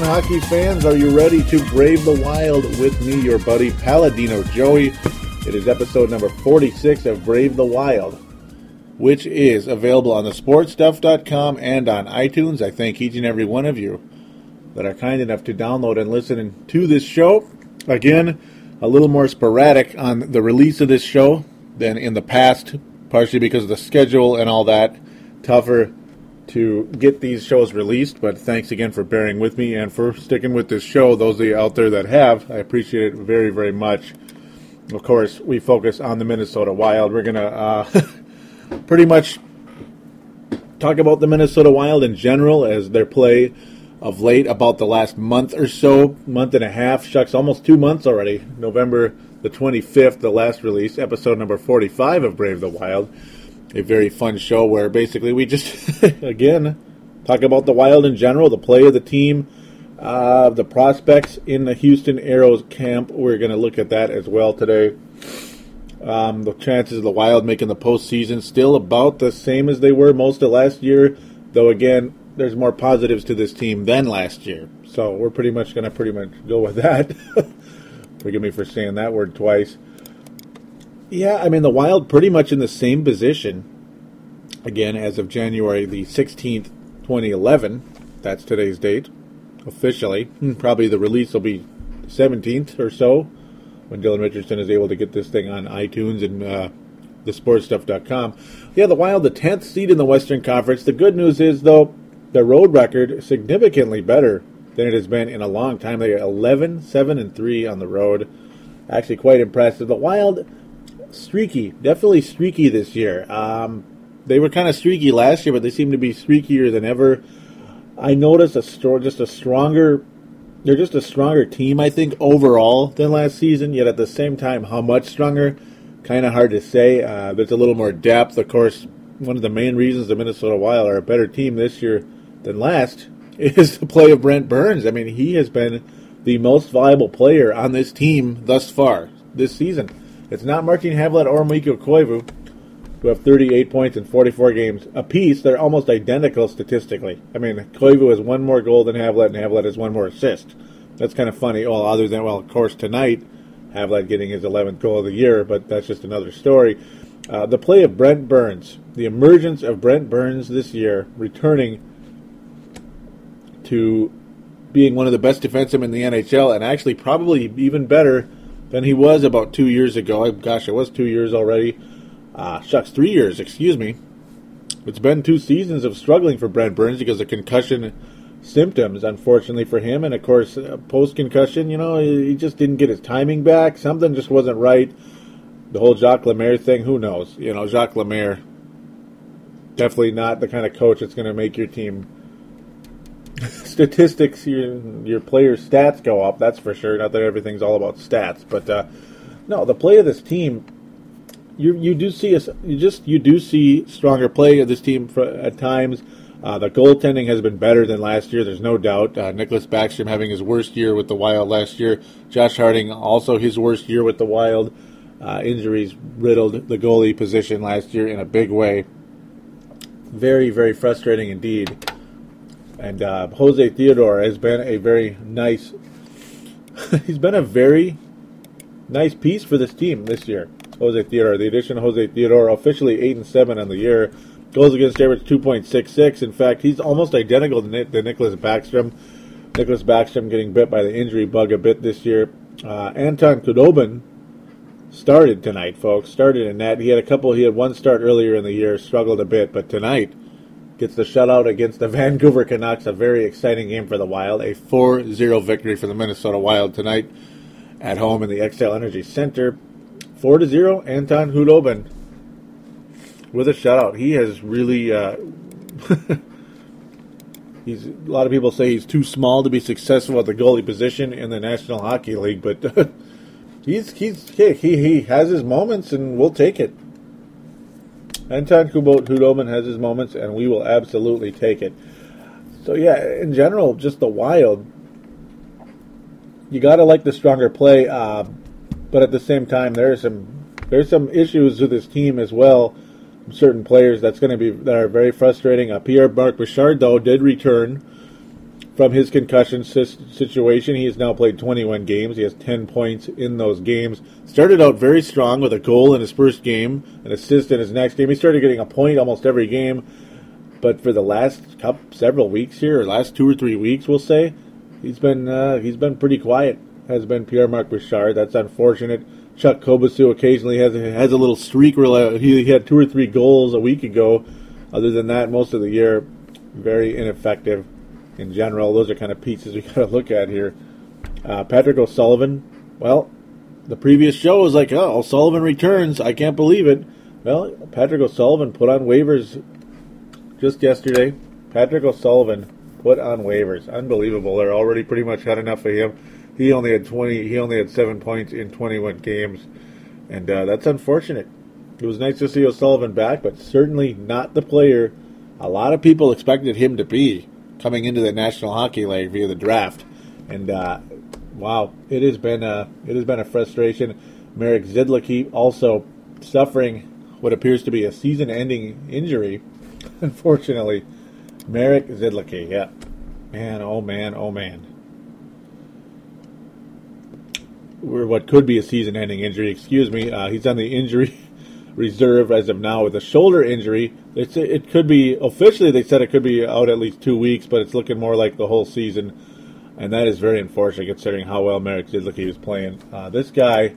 Hockey fans. Are you ready to brave the wild with me, your buddy Paladino Joey? It is episode number 46 of Brave the Wild, which is available on the sportstuff.com and on iTunes. I thank each and every one of you that are kind enough to download and listen to this show. Again, a little more sporadic on the release of this show than in the past, partially because of the schedule and all that. Tougher to get these shows released, but thanks again for bearing with me and for sticking with this show. Those of you out there that have, I appreciate it very, very much. Of course, we focus on the Minnesota Wild. We're going to uh, pretty much talk about the Minnesota Wild in general as their play of late about the last month or so, month and a half, shucks, almost two months already. November the 25th, the last release, episode number 45 of Brave the Wild a very fun show where basically we just, again, talk about the Wild in general, the play of the team, uh, the prospects in the Houston Aeros camp. We're going to look at that as well today. Um, the chances of the Wild making the postseason still about the same as they were most of last year, though again, there's more positives to this team than last year. So we're pretty much going to pretty much go with that. Forgive me for saying that word twice. Yeah, I mean, the Wild pretty much in the same position, again, as of January the 16th, 2011. That's today's date, officially. Hmm, probably the release will be 17th or so when Dylan Richardson is able to get this thing on iTunes and uh, thesportstuff.com. Yeah, the Wild, the 10th seed in the Western Conference. The good news is, though, the road record significantly better than it has been in a long time. They are 11, 7, and 3 on the road. Actually, quite impressive. The Wild streaky, definitely streaky this year. Um, they were kind of streaky last year, but they seem to be streakier than ever. I noticed a st- just a stronger. They're just a stronger team, I think, overall than last season. Yet at the same time, how much stronger? Kind of hard to say. Uh, there's a little more depth. Of course, one of the main reasons the Minnesota Wild are a better team this year than last is the play of Brent Burns. I mean, he has been the most valuable player on this team thus far this season. It's not Martin Havlat or Mikko Koivu, who have 38 points in 44 games apiece. They're almost identical statistically. I mean, Koivu has one more goal than Havlat, and Havlat has one more assist. That's kind of funny. Well, other than, well, of course, tonight, Havlat getting his 11th goal of the year, but that's just another story. Uh, the play of Brent Burns, the emergence of Brent Burns this year, returning to being one of the best defensemen in the NHL, and actually probably even better than he was about two years ago. Gosh, it was two years already. Uh, shucks, three years, excuse me. It's been two seasons of struggling for Brent Burns because of concussion symptoms, unfortunately for him. And of course, uh, post concussion, you know, he just didn't get his timing back. Something just wasn't right. The whole Jacques Lemaire thing, who knows? You know, Jacques Lemaire, definitely not the kind of coach that's going to make your team statistics, your your players' stats go up. That's for sure. Not that everything's all about stats, but uh, no, the play of this team, you you do see us. You just you do see stronger play of this team for, at times. Uh, the goaltending has been better than last year. There's no doubt. Uh, Nicholas Backstrom having his worst year with the Wild last year. Josh Harding also his worst year with the Wild. Uh, injuries riddled the goalie position last year in a big way. Very, very frustrating indeed. And uh, Jose Theodore has been a very nice. he's been a very nice piece for this team this year. Jose Theodore. The addition of Jose Theodore officially eight and seven on the year. Goals against average 2.66. In fact, he's almost identical to, to Nicholas Backstrom. Nicholas Backstrom getting bit by the injury bug a bit this year. Uh, Anton Khudobin started tonight, folks. Started in that. He had a couple. He had one start earlier in the year, struggled a bit, but tonight gets the shutout against the Vancouver Canucks. A very exciting game for the Wild. A 4-0 victory for the Minnesota Wild tonight at home in the Xcel Energy Center. 4 0. Anton Khudobin with a shutout. He has really. Uh, he's a lot of people say he's too small to be successful at the goalie position in the National Hockey League, but he's he's he, he has his moments, and we'll take it. Anton Khudobin has his moments, and we will absolutely take it. So yeah, in general, just the Wild. You got to like the stronger play, uh, but at the same time, there's some there's some issues with this team as well certain players that's going to be that are very frustrating. Uh, Pierre Marc Bouchard though did return from his concussion situation. He has now played 21 games. He has 10 points in those games. Started out very strong with a goal in his first game, an assist in his next game. He started getting a point almost every game. But for the last couple, several weeks here, or last two or three weeks, we'll say, he's been uh, he's been pretty quiet. Has been Pierre Marc Bouchard. That's unfortunate. Chuck Kobasew occasionally has a, has a little streak where he, he had two or three goals a week ago. Other than that, most of the year, very ineffective in general. Those are kind of pieces we got to look at here. Uh, Patrick O'Sullivan, well, the previous show was like, oh, O'Sullivan returns. I can't believe it. Well, Patrick O'Sullivan put on waivers just yesterday. Patrick O'Sullivan put on waivers. Unbelievable. They're already pretty much had enough of him. He only had 20. He only had seven points in 21 games, and uh, that's unfortunate. It was nice to see O'Sullivan back, but certainly not the player a lot of people expected him to be coming into the National Hockey League via the draft. And uh, wow, it has been a it has been a frustration. Marek Zidlicky also suffering what appears to be a season-ending injury. Unfortunately, Marek Zidlicky, yeah, man, oh man, oh man. or what could be a season-ending injury. Excuse me. Uh, he's on the injury reserve as of now with a shoulder injury. It's, it could be officially they said it could be out at least two weeks, but it's looking more like the whole season, and that is very unfortunate considering how well Marek Zidlicky was playing. Uh, this guy,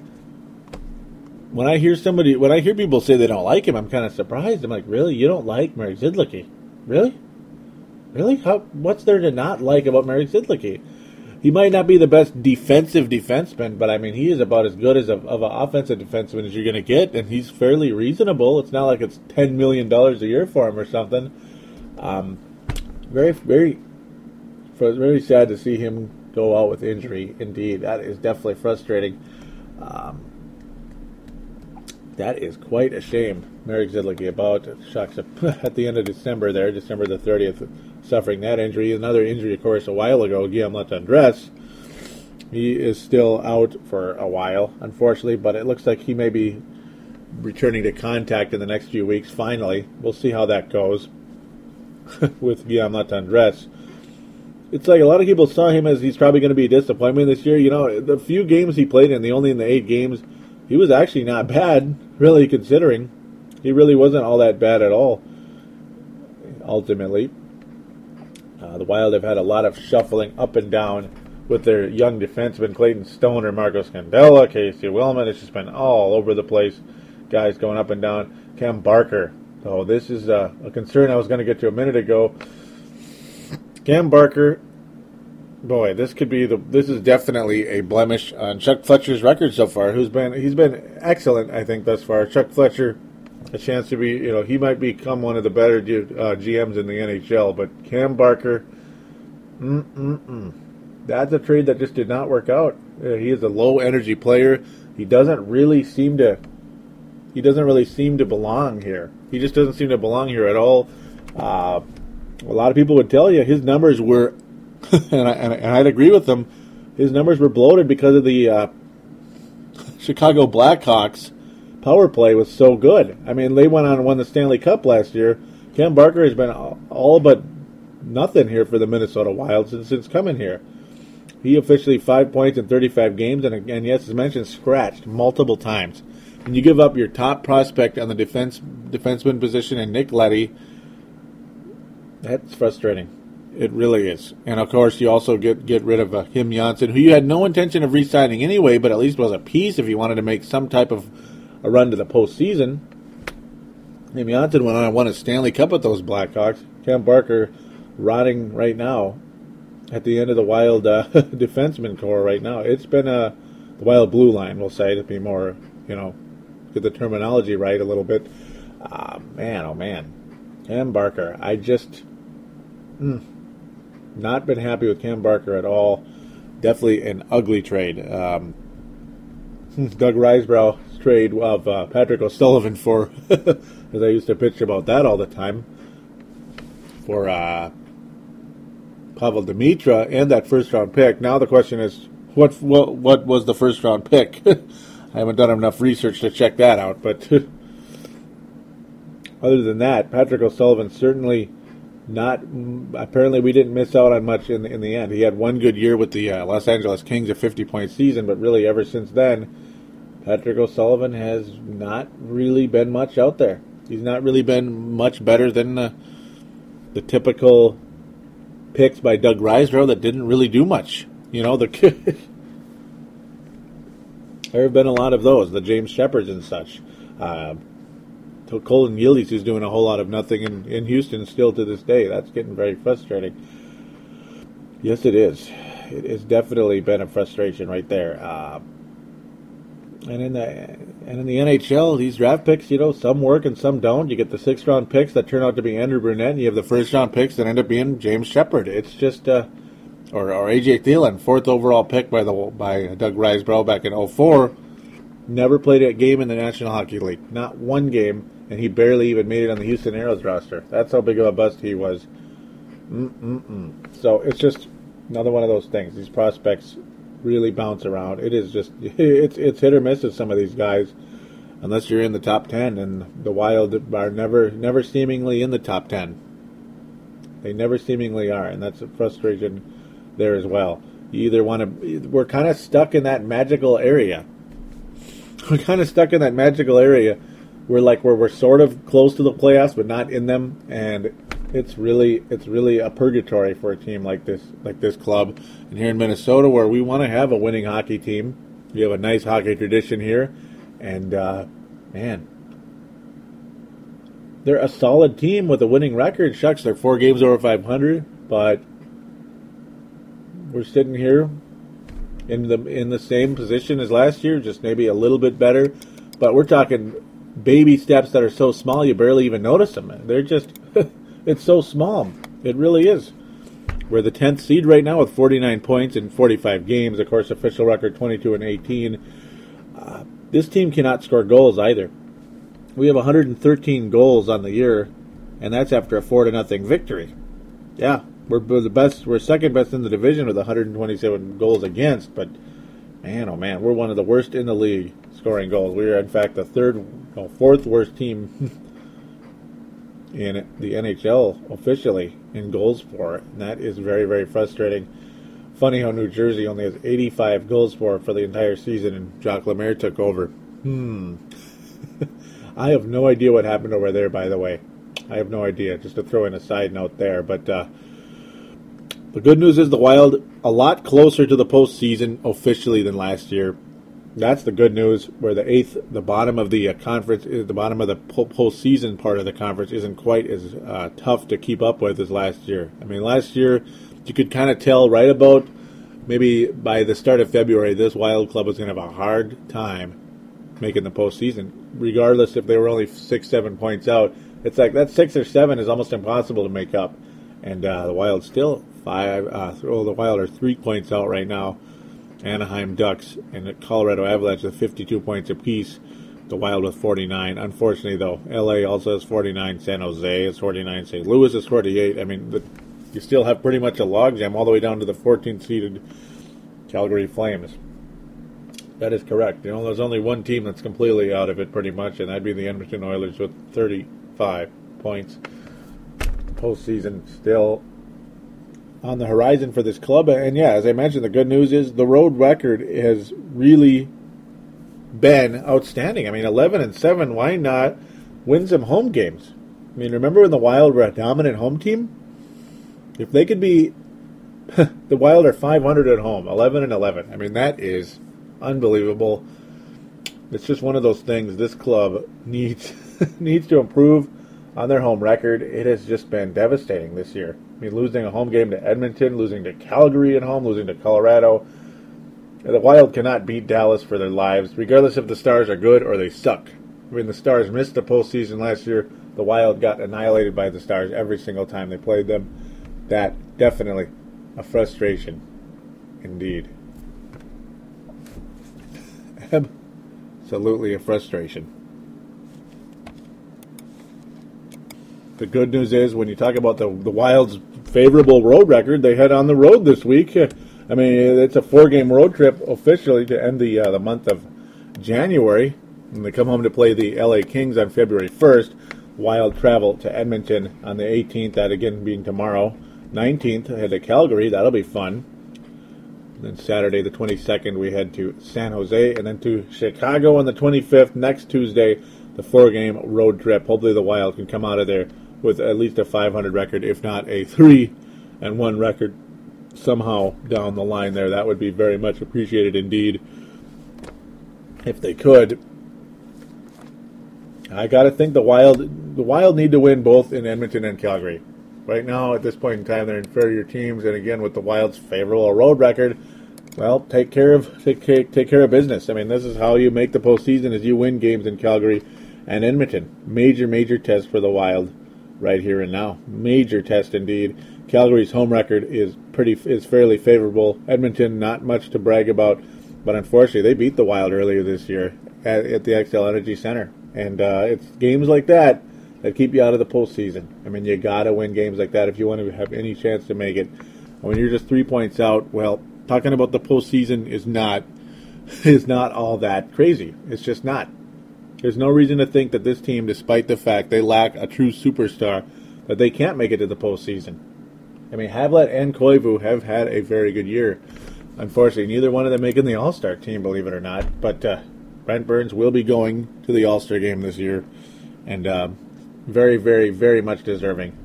when I hear somebody, when I hear people say they don't like him, I'm kind of surprised. I'm like, really, you don't like Marek Zidlicky? Really? Really? How? What's there to not like about Marek Zidlicky? He might not be the best defensive defenseman, but I mean, he is about as good as a, of an offensive defenseman as you're going to get, and he's fairly reasonable. It's not like it's ten million dollars a year for him or something. Um, very, very, very sad to see him go out with injury. Indeed, that is definitely frustrating. Um, that is quite a shame. Marek Zidlicky about shucks at the end of December there, December the thirtieth suffering that injury. Another injury, of course, a while ago, Guillaume Latendresse. He is still out for a while, unfortunately, but it looks like he may be returning to contact in the next few weeks. Finally, we'll see how that goes with Guillaume Latendresse. It's like a lot of people saw him as he's probably going to be a disappointment this year. You know, the few games he played in, the only in the eight games, he was actually not bad, really considering. He really wasn't all that bad at all, ultimately. Uh, the Wild have had a lot of shuffling up and down with their young defensemen, Clayton Stoner, Marco Scandella, Casey Wellman. It's just been all over the place. Guys going up and down. Cam Barker. Oh, this is uh, a concern I was going to get to a minute ago. Cam Barker, boy, this could be the. This is definitely a blemish on Chuck Fletcher's record so far. Who's been he's been excellent, I think, thus far. Chuck Fletcher a chance to be, you know, he might become one of the better uh, GMs in the NHL. But Cam Barker, mm-mm-mm. that's a trade that just did not work out. Uh, he is a low energy player. He doesn't really seem to. He doesn't really seem to belong here. He just doesn't seem to belong here at all. Uh, a lot of people would tell you his numbers were, and, I, and I'd agree with them, his numbers were bloated because of the uh, Chicago Blackhawks power play was so good. I mean, they went on and won the Stanley Cup last year. Cam Barker has been all but nothing here for the Minnesota Wild since, since coming here. He officially five points in 35 games, and again, yes, as mentioned, scratched multiple times. And you give up your top prospect on the defense defenseman position in Nick Leddy, that's frustrating. It really is. And of course, you also get get rid of uh, Kim Johnsson, who you had no intention of re-signing anyway, but at least was a piece if you wanted to make some type of a run to the postseason. Kim Johnsson went on and won a Stanley Cup with those Blackhawks. Cam Barker rotting right now at the end of the Wild uh, defenseman core right now. It's been a the Wild blue line, we'll say, to be more, you know, get the terminology right a little bit. Uh, man, oh man. Cam Barker, I just. Mm, not been happy with Cam Barker at all. Definitely an ugly trade. Um, Doug Risebrough's trade of uh, Patrick O'Sullivan for, as I used to pitch about that all the time, for uh, Pavel Demitra and that first round pick. Now the question is, what what, what was the first round pick? I haven't done enough research to check that out, but other than that, Patrick O'Sullivan certainly not apparently we didn't miss out on much in the, in the end. He had one good year with the uh, Los Angeles Kings, a 50 point season, but really ever since then, Patrick O'Sullivan has not really been much out there. He's not really been much better than the, the typical picks by Doug Risebrough that didn't really do much. You know, the there have been a lot of those, the James Sheppards and such. Uh, Colton Gillies who's doing a whole lot of nothing in, in Houston still to this day. That's getting very frustrating. Yes, it is. It has definitely been a frustration right there. Uh, and in the and in the NHL, these draft picks, you know, some work and some don't. You get the sixth round picks that turn out to be Andrew Brunette, and you have the first round picks that end up being James Sheppard. It's just uh, or, or AJ Thelen, fourth overall pick by the by Doug Risebrough back in 04. Never played a game in the National Hockey League, not one game and he barely even made it on the Houston Aeros roster. That's how big of a bust he was. Mm-mm-mm. So it's just another one of those things. These prospects really bounce around. It is just it's it's hit or miss with some of these guys, unless you're in the top ten. And the Wild are never never seemingly in the top ten. They never seemingly are, and that's a frustration there as well. You either want to we're kind of stuck in that magical area. We're kind of stuck in that magical area we're like where we're sort of close to the playoffs but not in them and it's really it's really a purgatory for a team like this like this club. And here in Minnesota where we want to have a winning hockey team we have a nice hockey tradition here. And uh, man they're a solid team with a winning record. Shucks they're four games over 500 but we're sitting here in the in the same position as last year just maybe a little bit better. But we're talking baby steps that are so small you barely even notice them. They're just, it's so small. It really is. We're the 10th seed right now with 49 points in 45 games. Of course, official record 22 and 18. Uh, this team cannot score goals either. We have 113 goals on the year, and that's after a four to nothing victory. Yeah, we're, we're the best. We're second best in the division with 127 goals against, but man, oh man, we're one of the worst in the league scoring goals. We are, in fact, the third, no, fourth worst team in the NHL officially in goals for. And that is very, very frustrating. Funny how New Jersey only has 85 goals for for the entire season, and Jacques Lemaire took over. Hmm. I have no idea what happened over there, by the way. I have no idea. Just to throw in a side note there, but uh, the good news is the Wild a lot closer to the postseason officially than last year that's the good news. Where the eighth, the bottom of the uh, conference, uh, the bottom of the postseason part of the conference isn't quite as uh, tough to keep up with as last year. I mean, last year you could kind of tell right about maybe by the start of February, this Wild club was going to have a hard time making the postseason, regardless if they were only six, seven points out. It's like that six or seven is almost impossible to make up, and uh, the Wild still five. Uh, well, the Wild are three points out right now Anaheim Ducks and the Colorado Avalanche with 52 points apiece. The Wild with 49. Unfortunately, though, LA also has 49. San Jose is 49. St. Louis is 48. I mean, the, you still have pretty much a logjam all the way down to the 14th seeded Calgary Flames. That is correct. You know, there's only one team that's completely out of it, pretty much, and that'd be the Edmonton Oilers with 35 points. Postseason still on the horizon for this club. And yeah, as I mentioned, the good news is the road record has really been outstanding. I mean, 11 and 7, why not win some home games? I mean, remember when the Wild were a dominant home team? If they could be the Wild are 500 at home, 11 and 11. I mean, that is unbelievable. It's just one of those things this club needs needs to improve on their home record. It has just been devastating this year. Losing a home game to Edmonton, losing to Calgary at home, losing to Colorado. The Wild cannot beat Dallas for their lives, regardless if the Stars are good or they suck. I mean, the Stars missed the postseason last year. The Wild got annihilated by the Stars every single time they played them. That definitely a frustration, indeed. Absolutely a frustration. The good news is when you talk about the the Wild's favorable road record, they head on the road this week. I mean, it's a four-game road trip officially to end the uh, the month of January, and they come home to play the LA Kings on February 1st. Wild travel to Edmonton on the 18th, that again being tomorrow. 19th, head to Calgary. That'll be fun. Then Saturday, the 22nd, we head to San Jose, and then to Chicago on the 25th. Next Tuesday, the four-game road trip. Hopefully, the Wild can come out of there with at least a 500 record, if not a three and one record somehow down the line. There, that would be very much appreciated indeed. If they could, I got to think the Wild, the Wild need to win both in Edmonton and Calgary. Right now, at this point in time, they're inferior teams, and again, with the Wild's favorable road record, well, take care of take, take care of business. I mean, this is how you make the postseason: is you win games in Calgary and Edmonton. Major, major test for the Wild, right here and now. Major test indeed. Calgary's home record is pretty is fairly favorable. Edmonton, not much to brag about, but unfortunately, they beat the Wild earlier this year at, at the Xcel Energy Center, and uh, it's games like that that keep you out of the postseason. I mean, you got to win games like that if you want to have any chance to make it. When you're just three points out, well, talking about the postseason is not is not all that crazy. It's just not. There's no reason to think that this team, despite the fact they lack a true superstar, that they can't make it to the postseason. I mean, Havlat and Koivu have had a very good year. Unfortunately, neither one of them making the All Star team, believe it or not. But uh, Brent Burns will be going to the All Star game this year, and uh, very, very, very much deserving.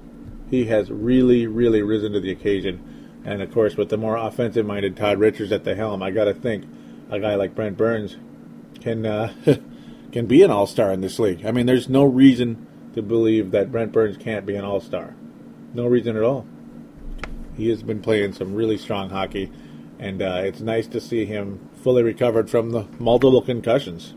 He has really, really risen to the occasion. And of course, with the more offensive minded Todd Richards at the helm, I got to think a guy like Brent Burns can uh, can be an all star in this league. I mean, there's no reason to believe that Brent Burns can't be an all star. No reason at all. He has been playing some really strong hockey, and uh, it's nice to see him fully recovered from the multiple concussions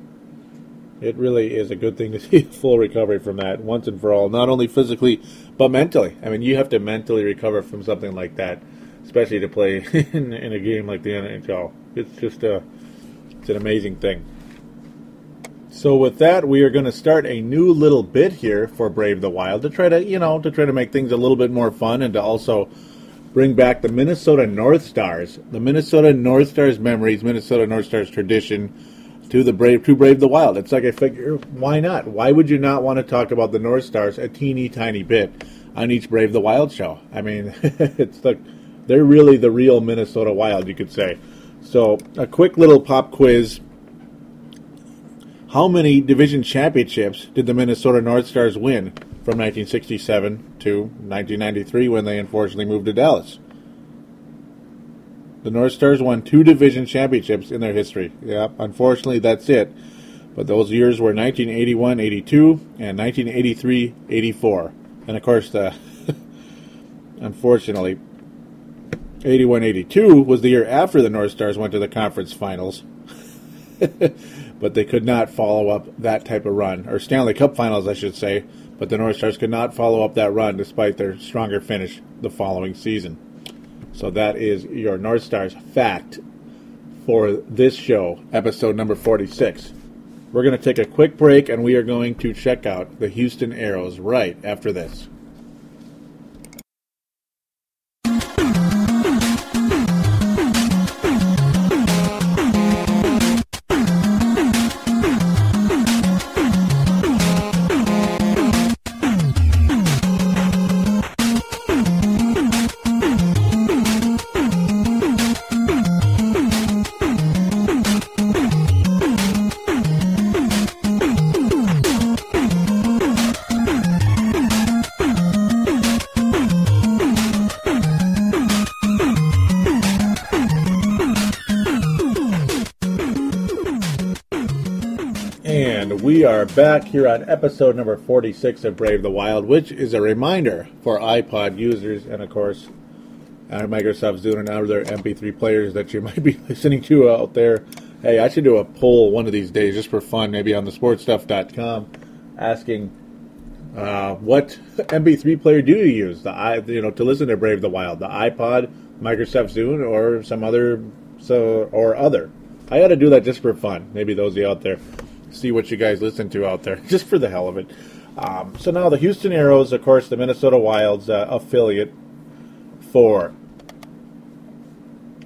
it really is a good thing to see full recovery from that once and for all, not only physically but mentally. I mean, you have to mentally recover from something like that, especially to play in, in a game like the NHL. It's just a it's an amazing thing. So with that, we are going to start a new little bit here for Brave the Wild to try to, you know, to try to make things a little bit more fun and to also bring back the Minnesota North Stars, the Minnesota North Stars memories, Minnesota North Stars tradition to the brave to brave the wild. It's like I figure, why not? Why would you not want to talk about the North Stars a teeny tiny bit on each Brave the Wild show? I mean, it's like they're really the real Minnesota Wild, you could say. So, a quick little pop quiz. How many division championships did the Minnesota North Stars win from 1967 to 1993 when they unfortunately moved to Dallas? The North Stars won two division championships in their history. Yeah, unfortunately, that's it. But those years were 1981 82 and 1983 84. And of course, the unfortunately, 81 82 was the year after the North Stars went to the conference finals. but they could not follow up that type of run, or Stanley Cup finals, I should say. But the North Stars could not follow up that run despite their stronger finish the following season. So that is your North Stars fact for this show, episode number 46. We're going to take a quick break and we are going to check out the Houston Aeros right after this. Back here on episode number 46 of Brave the Wild, which is a reminder for iPod users and, of course, uh, Microsoft's Zune and other MP3 players that you might be listening to out there. Hey, I should do a poll one of these days just for fun, maybe on the sportstuff.com, asking uh, what MP3 player do you use? The i you know to listen to Brave the Wild, the iPod, Microsoft Zune, or some other so or other. I got to do that just for fun. Maybe those of you out there see what you guys listen to out there, just for the hell of it. Um, so now the Houston Aeros, of course, the Minnesota Wild's uh, affiliate for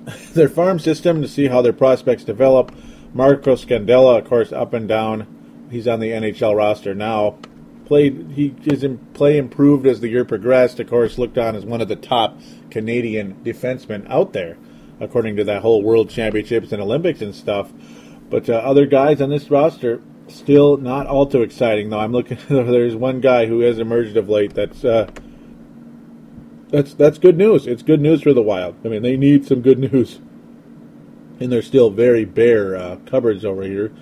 their farm system to see how their prospects develop. Marco Scandella, of course, up and down. He's on the NHL roster now. Played he his play improved as the year progressed. Of course, looked on as one of the top Canadian defensemen out there, according to that whole World Championships and Olympics and stuff. But uh, other guys on this roster still not all too exciting. Though I'm looking, there's one guy who has emerged of late. That's uh, that's that's good news. It's good news for the Wild. I mean, they need some good news, and they're still very bare uh, cupboards over here.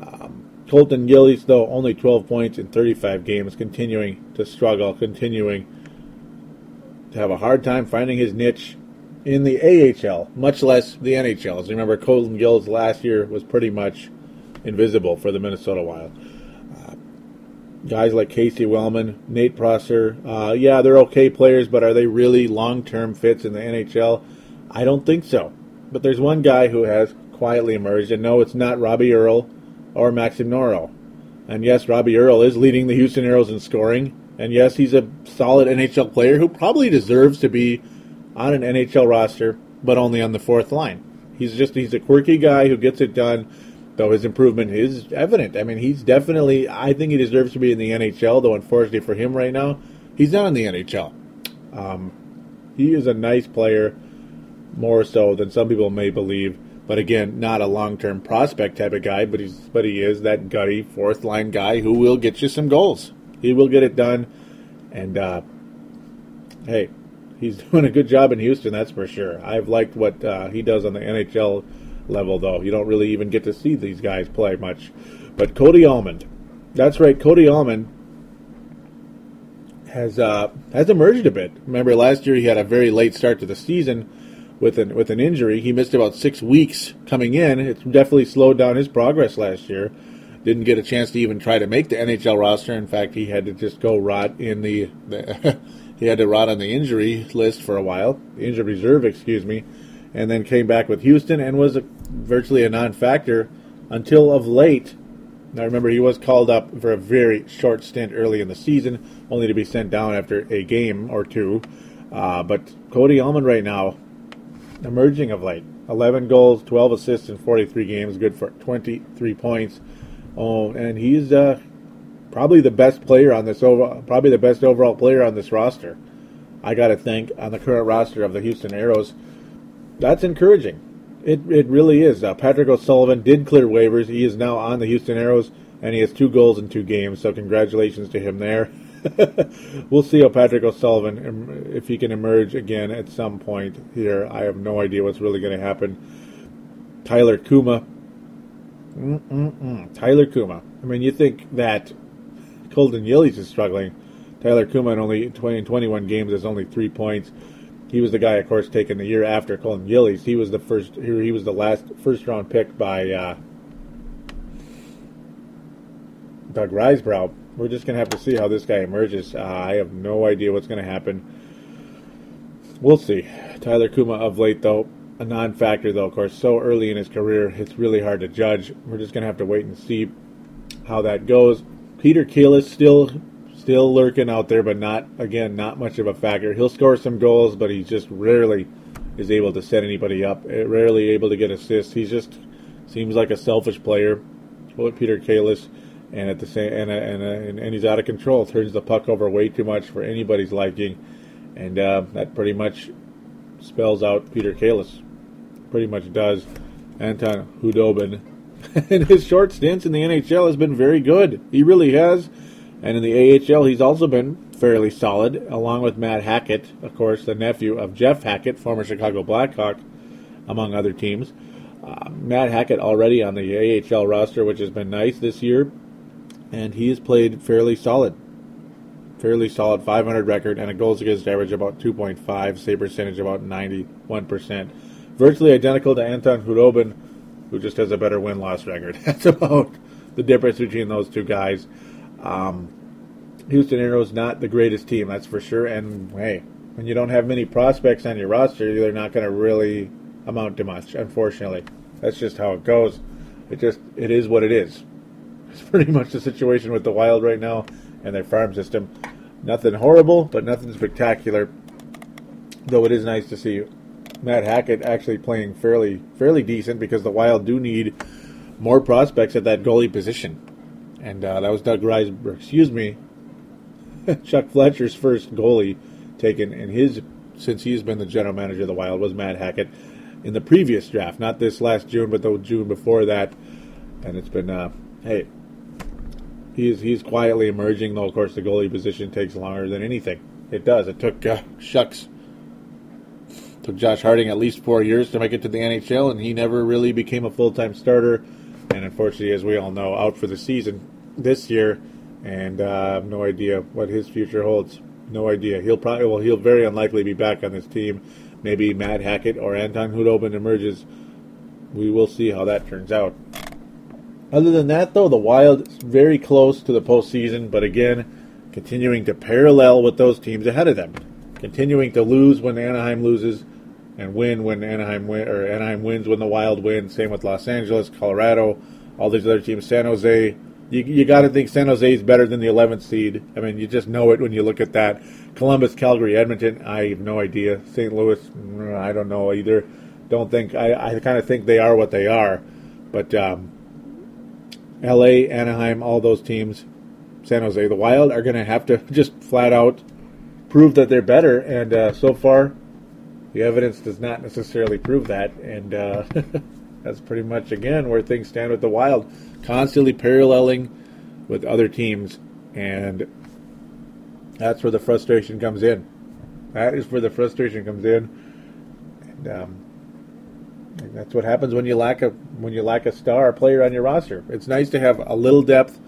Um, Colton Gillies, though, only 12 points in 35 games, continuing to struggle, continuing to have a hard time finding his niche in the AHL, much less the NHL. As you remember, Colton Gillies last year was pretty much invisible for the Minnesota Wild. Uh, guys like Casey Wellman, Nate Prosser, uh, yeah, they're okay players, but are they really long term fits in the NHL? I don't think so. But there's one guy who has quietly emerged, and no, it's not Robbie Earl or Maxim Noreau. And yes, Robbie Earl is leading the Houston Aeros in scoring. And yes, he's a solid NHL player who probably deserves to be on an NHL roster, but only on the fourth line. He's just he's a quirky guy who gets it done. Though his improvement is evident. I mean, he's definitely. I think he deserves to be in the NHL. Though unfortunately for him right now, he's not in the NHL. Um, he is a nice player, more so than some people may believe. But again, not a long-term prospect type of guy. But he's but he is that gutty fourth line guy who will get you some goals. He will get it done. And uh, hey, he's doing a good job in Houston, that's for sure. I've liked what uh, he does on the NHL level, though. You don't really even get to see these guys play much. But Cody Almond, that's right, Cody Almond has uh, has emerged a bit. Remember last year he had a very late start to the season with an with an injury. He missed about six weeks coming in. It definitely slowed down his progress last year. Didn't get a chance to even try to make the NHL roster. In fact, he had to just go rot in the, the he had to rot on the injury list for a while, the injured reserve, excuse me, and then came back with Houston and was a, virtually a non-factor until of late. Now remember, he was called up for a very short stint early in the season, only to be sent down after a game or two. Uh, but Cody Almond right now, emerging of late. 11 goals, 12 assists in 43 games, good for 23 points. Oh, and he's uh, probably the best player on this over, probably the best overall player on this roster. I got to think on the current roster of the Houston Aeros, that's encouraging. It it really is. Uh, Patrick O'Sullivan did clear waivers. He is now on the Houston Aeros, and he has two goals in two games. So congratulations to him there. we'll see how Patrick O'Sullivan if he can emerge again at some point here. I have no idea what's really going to happen. Tyler Cuma. Mm-mm-mm. Tyler Cuma. I mean, you think that Colton Gillies is struggling. Tyler Cuma in only 20 and 21 games has only three points. He was the guy, of course, taken the year after Colton Gillies. He was the first. He was the last first round pick by uh, Doug Risebrough. We're just gonna have to see how this guy emerges. Uh, I have no idea what's gonna happen. We'll see. Tyler Cuma of late, though, a non-factor, though. Of course, so early in his career, it's really hard to judge. We're just to have to wait and see how that goes. Peter Kalus still still lurking out there, but not again not much of a factor. He'll score some goals, but he just rarely is able to set anybody up. Eh, rarely able to get assists. He just seems like a selfish player. Well, Peter Kalus, and at the same and and, and and he's out of control. Turns the puck over way too much for anybody's liking, and uh, that pretty much spells out Peter Kalus. Pretty much does. Anton Khudobin and his short stints in the NHL has been very good. He really has. And in the AHL, he's also been fairly solid, along with Matt Hackett, of course, the nephew of Jeff Hackett, former Chicago Blackhawk, among other teams. Uh, Matt Hackett already on the AHL roster, which has been nice this year, and he has played fairly solid. Fairly solid 500 record and a goals against average about 2.5, save percentage about 91%. Virtually identical to Anton Khudobin, who just has a better win loss record. That's about the difference between those two guys. Um, Houston Aeros not the greatest team, that's for sure. And hey, when you don't have many prospects on your roster, they're not going to really amount to much. Unfortunately, that's just how it goes. It just it is what it is. It's pretty much the situation with the Wild right now and their farm system. Nothing horrible, but nothing spectacular. Though it is nice to see Matt Hackett actually playing fairly fairly decent because the Wild do need more prospects at that goalie position. And uh, that was Doug Risebrough, excuse me, Chuck Fletcher's first goalie taken in his since he's been the general manager of the Wild was Matt Hackett in the previous draft, not this last June, but the June before that. And it's been, uh, hey, he's he's quietly emerging. Though of course the goalie position takes longer than anything. It does. It took uh, shucks. Took Josh Harding at least four years to make it to the NHL, and he never really became a full time starter. And unfortunately, as we all know, out for the season this year, and uh, have no idea what his future holds. No idea. He'll probably well, he'll very unlikely be back on this team. Maybe Matt Hackett or Anton Khudobin emerges. We will see how that turns out. Other than that, though, the Wild is very close to the postseason, but again, continuing to parallel with those teams ahead of them, continuing to lose when Anaheim loses, and win when Anaheim win or Anaheim wins when the Wild win. Same with Los Angeles, Colorado, all these other teams. San Jose, you, you got to think San Jose is better than the 11th seed. I mean, you just know it when you look at that. Columbus, Calgary, Edmonton, I have no idea. St. Louis, I don't know either. Don't think I, I kind of think they are what they are, but um, L.A., Anaheim, all those teams, San Jose, the Wild are going to have to just flat out prove that they're better. And uh, so far, the evidence does not necessarily prove that. And uh, that's pretty much again where things stand with the Wild, constantly paralleling with other teams, and that's where the frustration comes in. That is where the frustration comes in, and um, that's what happens when you lack a when you lack a star player on your roster. It's nice to have a little depth.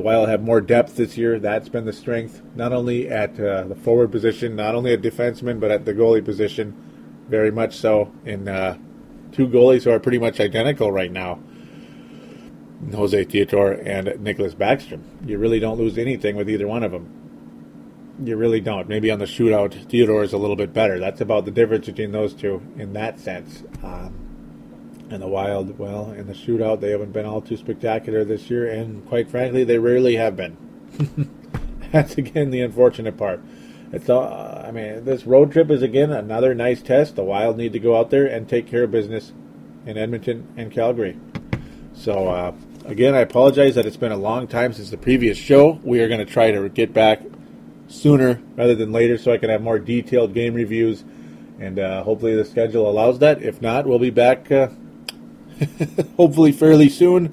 The Wild have more depth this year. That's been the strength, not only at uh, the forward position, not only at defenseman, but at the goalie position, very much so. In uh, two goalies who are pretty much identical right now, Jose Theodore and Nicholas Backstrom. You really don't lose anything with either one of them. You really don't. Maybe on the shootout, Theodore is a little bit better. That's about the difference between those two in that sense. Um, and the Wild, well, in the shootout, they haven't been all too spectacular this year, and quite frankly, they rarely have been. That's again the unfortunate part. It's all, I mean, this road trip is again another nice test. The Wild need to go out there and take care of business in Edmonton and Calgary. So, uh, again, I apologize that it's been a long time since the previous show. We are going to try to get back sooner rather than later so I can have more detailed game reviews. And uh, hopefully the schedule allows that. If not, we'll be back uh, hopefully fairly soon.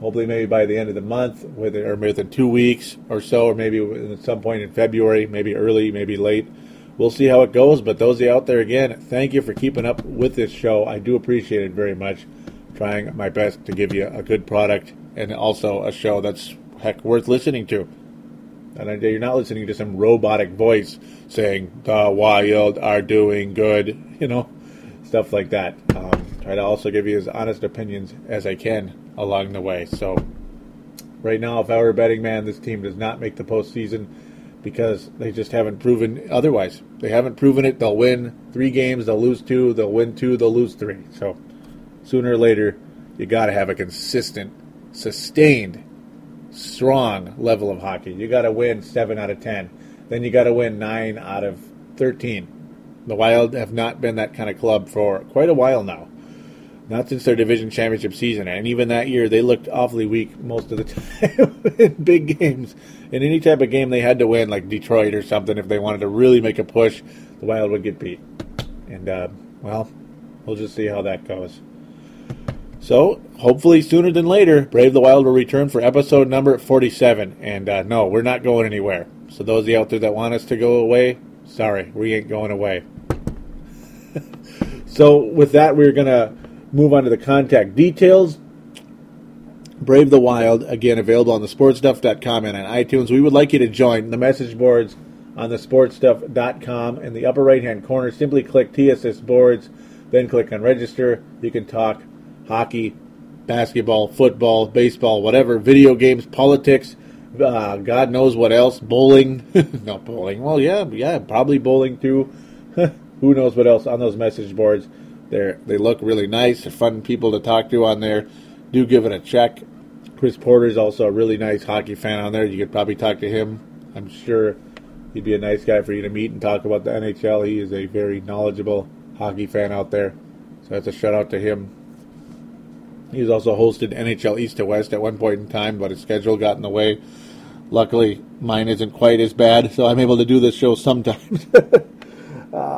Hopefully, maybe by the end of the month, or within two weeks or so, or maybe at some point in February, maybe early, maybe late. We'll see how it goes. But those out there, again, thank you for keeping up with this show. I do appreciate it very much. Trying my best to give you a good product and also a show that's heck worth listening to. And you're not listening to some robotic voice saying the Wild are doing good, you know, stuff like that. Um, try to also give you as honest opinions as I can along the way. So, right now, if I were a betting man, this team does not make the postseason. because they just haven't proven otherwise. They haven't proven it. They'll win three games, they'll lose two, they'll win two, they'll lose three. So sooner or later, you got to have a consistent, sustained, strong level of hockey. You got to win seven out of ten. Then you got to win nine out of thirteen. The Wild have not been that kind of club for quite a while now. Not since their division championship season, and even that year they looked awfully weak most of the time in big games. In any type of game they had to win, like Detroit or something, if they wanted to really make a push, the Wild would get beat. And uh, well, we'll just see how that goes. So, hopefully sooner than later, Brave the Wild will return for episode number 47. And uh, no, we're not going anywhere. So, those of you out there that want us to go away, sorry, we ain't going away. so, with that, we're going to move on to the contact details. Brave the Wild, again, available on the sportstuff.com and on iTunes. We would like you to join the message boards on the sportstuff.com. In the upper right hand corner, simply click TSS boards, then click on register. You can talk hockey, basketball, football, baseball, whatever, video games, politics, uh, God knows what else, bowling. Not bowling. Well, yeah, yeah, probably bowling too. Who knows what else on those message boards. They they look really nice. They're fun people to talk to on there. Do give it a check. Chris Porter is also a really nice hockey fan on there. You could probably talk to him. I'm sure he'd be a nice guy for you to meet and talk about the NHL. He is a very knowledgeable hockey fan out there. So that's a shout out to him. He's also hosted NHL East to West at one point in time, but his schedule got in the way. Luckily, mine isn't quite as bad, so I'm able to do this show sometimes.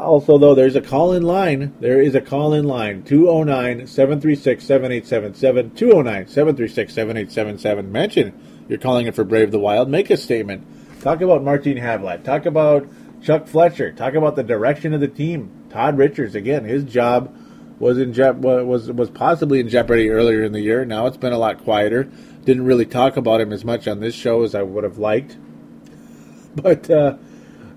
also, though, there's a call in line. There is a call in line 209 736 7877. 209 736 7877. Mention you're calling it for Brave the Wild. Make a statement. Talk about Martin Havlat. Talk about Chuck Fletcher. Talk about the direction of the team. Todd Richards, again, his job was in je- was was possibly in jeopardy earlier in the year. Now it's been a lot quieter. Didn't really talk about him as much on this show as I would have liked, but uh,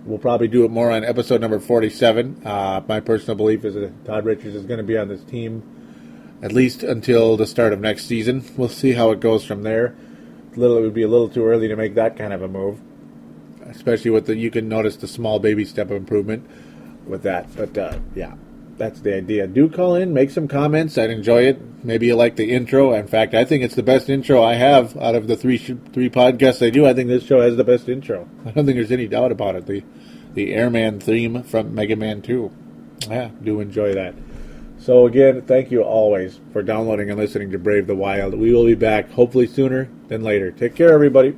we'll probably do it more on episode number forty-seven. Uh, my personal belief is that Todd Richards is going to be on this team at least until the start of next season. We'll see how it goes from there. Little, it would be a little too early to make that kind of a move, especially with the you can notice the small baby step of improvement with that. But uh, yeah that's the idea. Do call in, make some comments. I'd enjoy it. Maybe you like the intro. In fact, I think it's the best intro I have out of the three three podcasts I do. I think this show has the best intro. I don't think there's any doubt about it. The the Airman theme from Mega Man 2. Yeah, do enjoy that. So again, thank you always for downloading and listening to Brave the Wild. We will be back hopefully sooner than later. Take care, everybody.